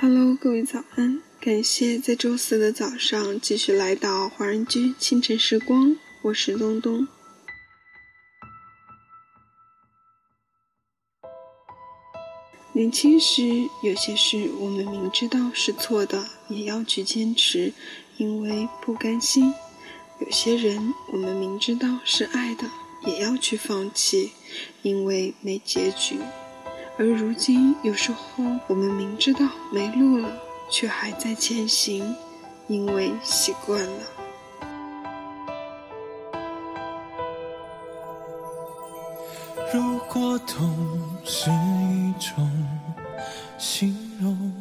Hello，各位早安！感谢在周四的早上继续来到华人居清晨时光，我是东东。年轻时，有些事我们明知道是错的，也要去坚持，因为不甘心；有些人，我们明知道是爱的，也要去放弃，因为没结局。而如今，有时候我们明知道没路了，却还在前行，因为习惯了。如果痛是一种形容，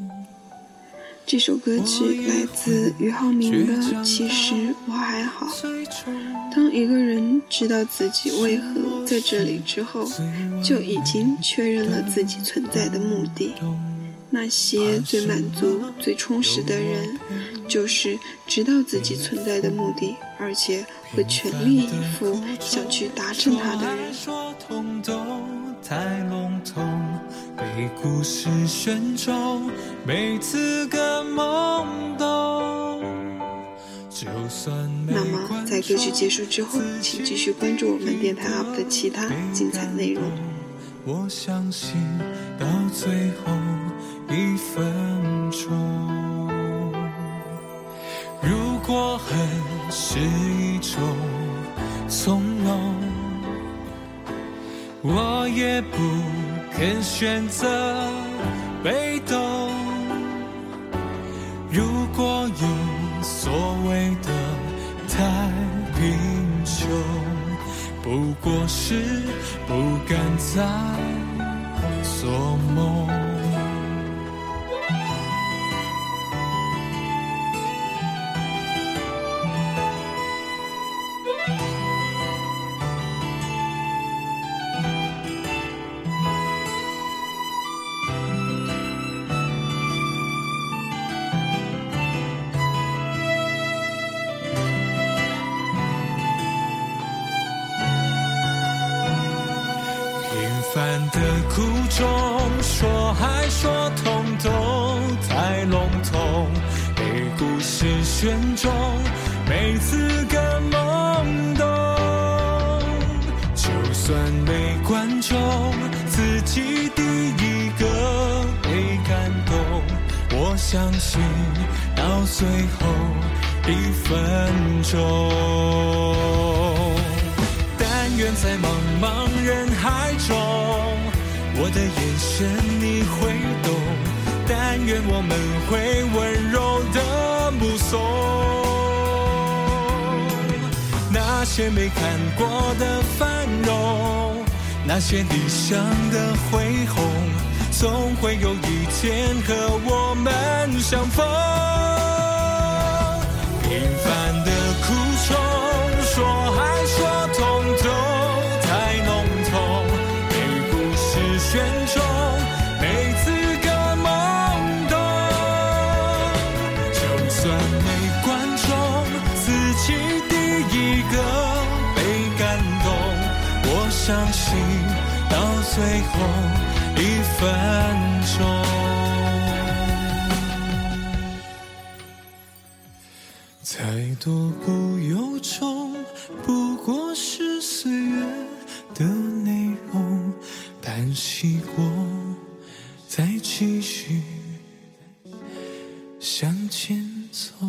这首歌曲来自俞灏明的《其实我还好》。当一个人知道自己为何在这里之后，就已经确认了自己存在的目的。那些最满足、最充实的人，就是知道自己存在的目的，而且会全力以赴想去达成它的人。那么，在歌曲结束之后，请继续关注我们电台 UP 的其他精彩内容。我相信到最后一分钟，如果恨是一种从容，我也不肯选择被动。如果有所谓的太贫穷，不过是不敢再做梦。般的苦衷，说爱说痛都太笼统，被故事选中，没资格懵懂。就算没观众，自己第一个被感动。我相信到最后一分钟。我的眼神你会懂。但愿我们会温柔的目送，那些没看过的繁荣，那些理想的恢宏，总会有一天和我们相逢。平凡的相信到最后一分钟，再多不由衷，不过是岁月的内容。叹息过，再继续向前走。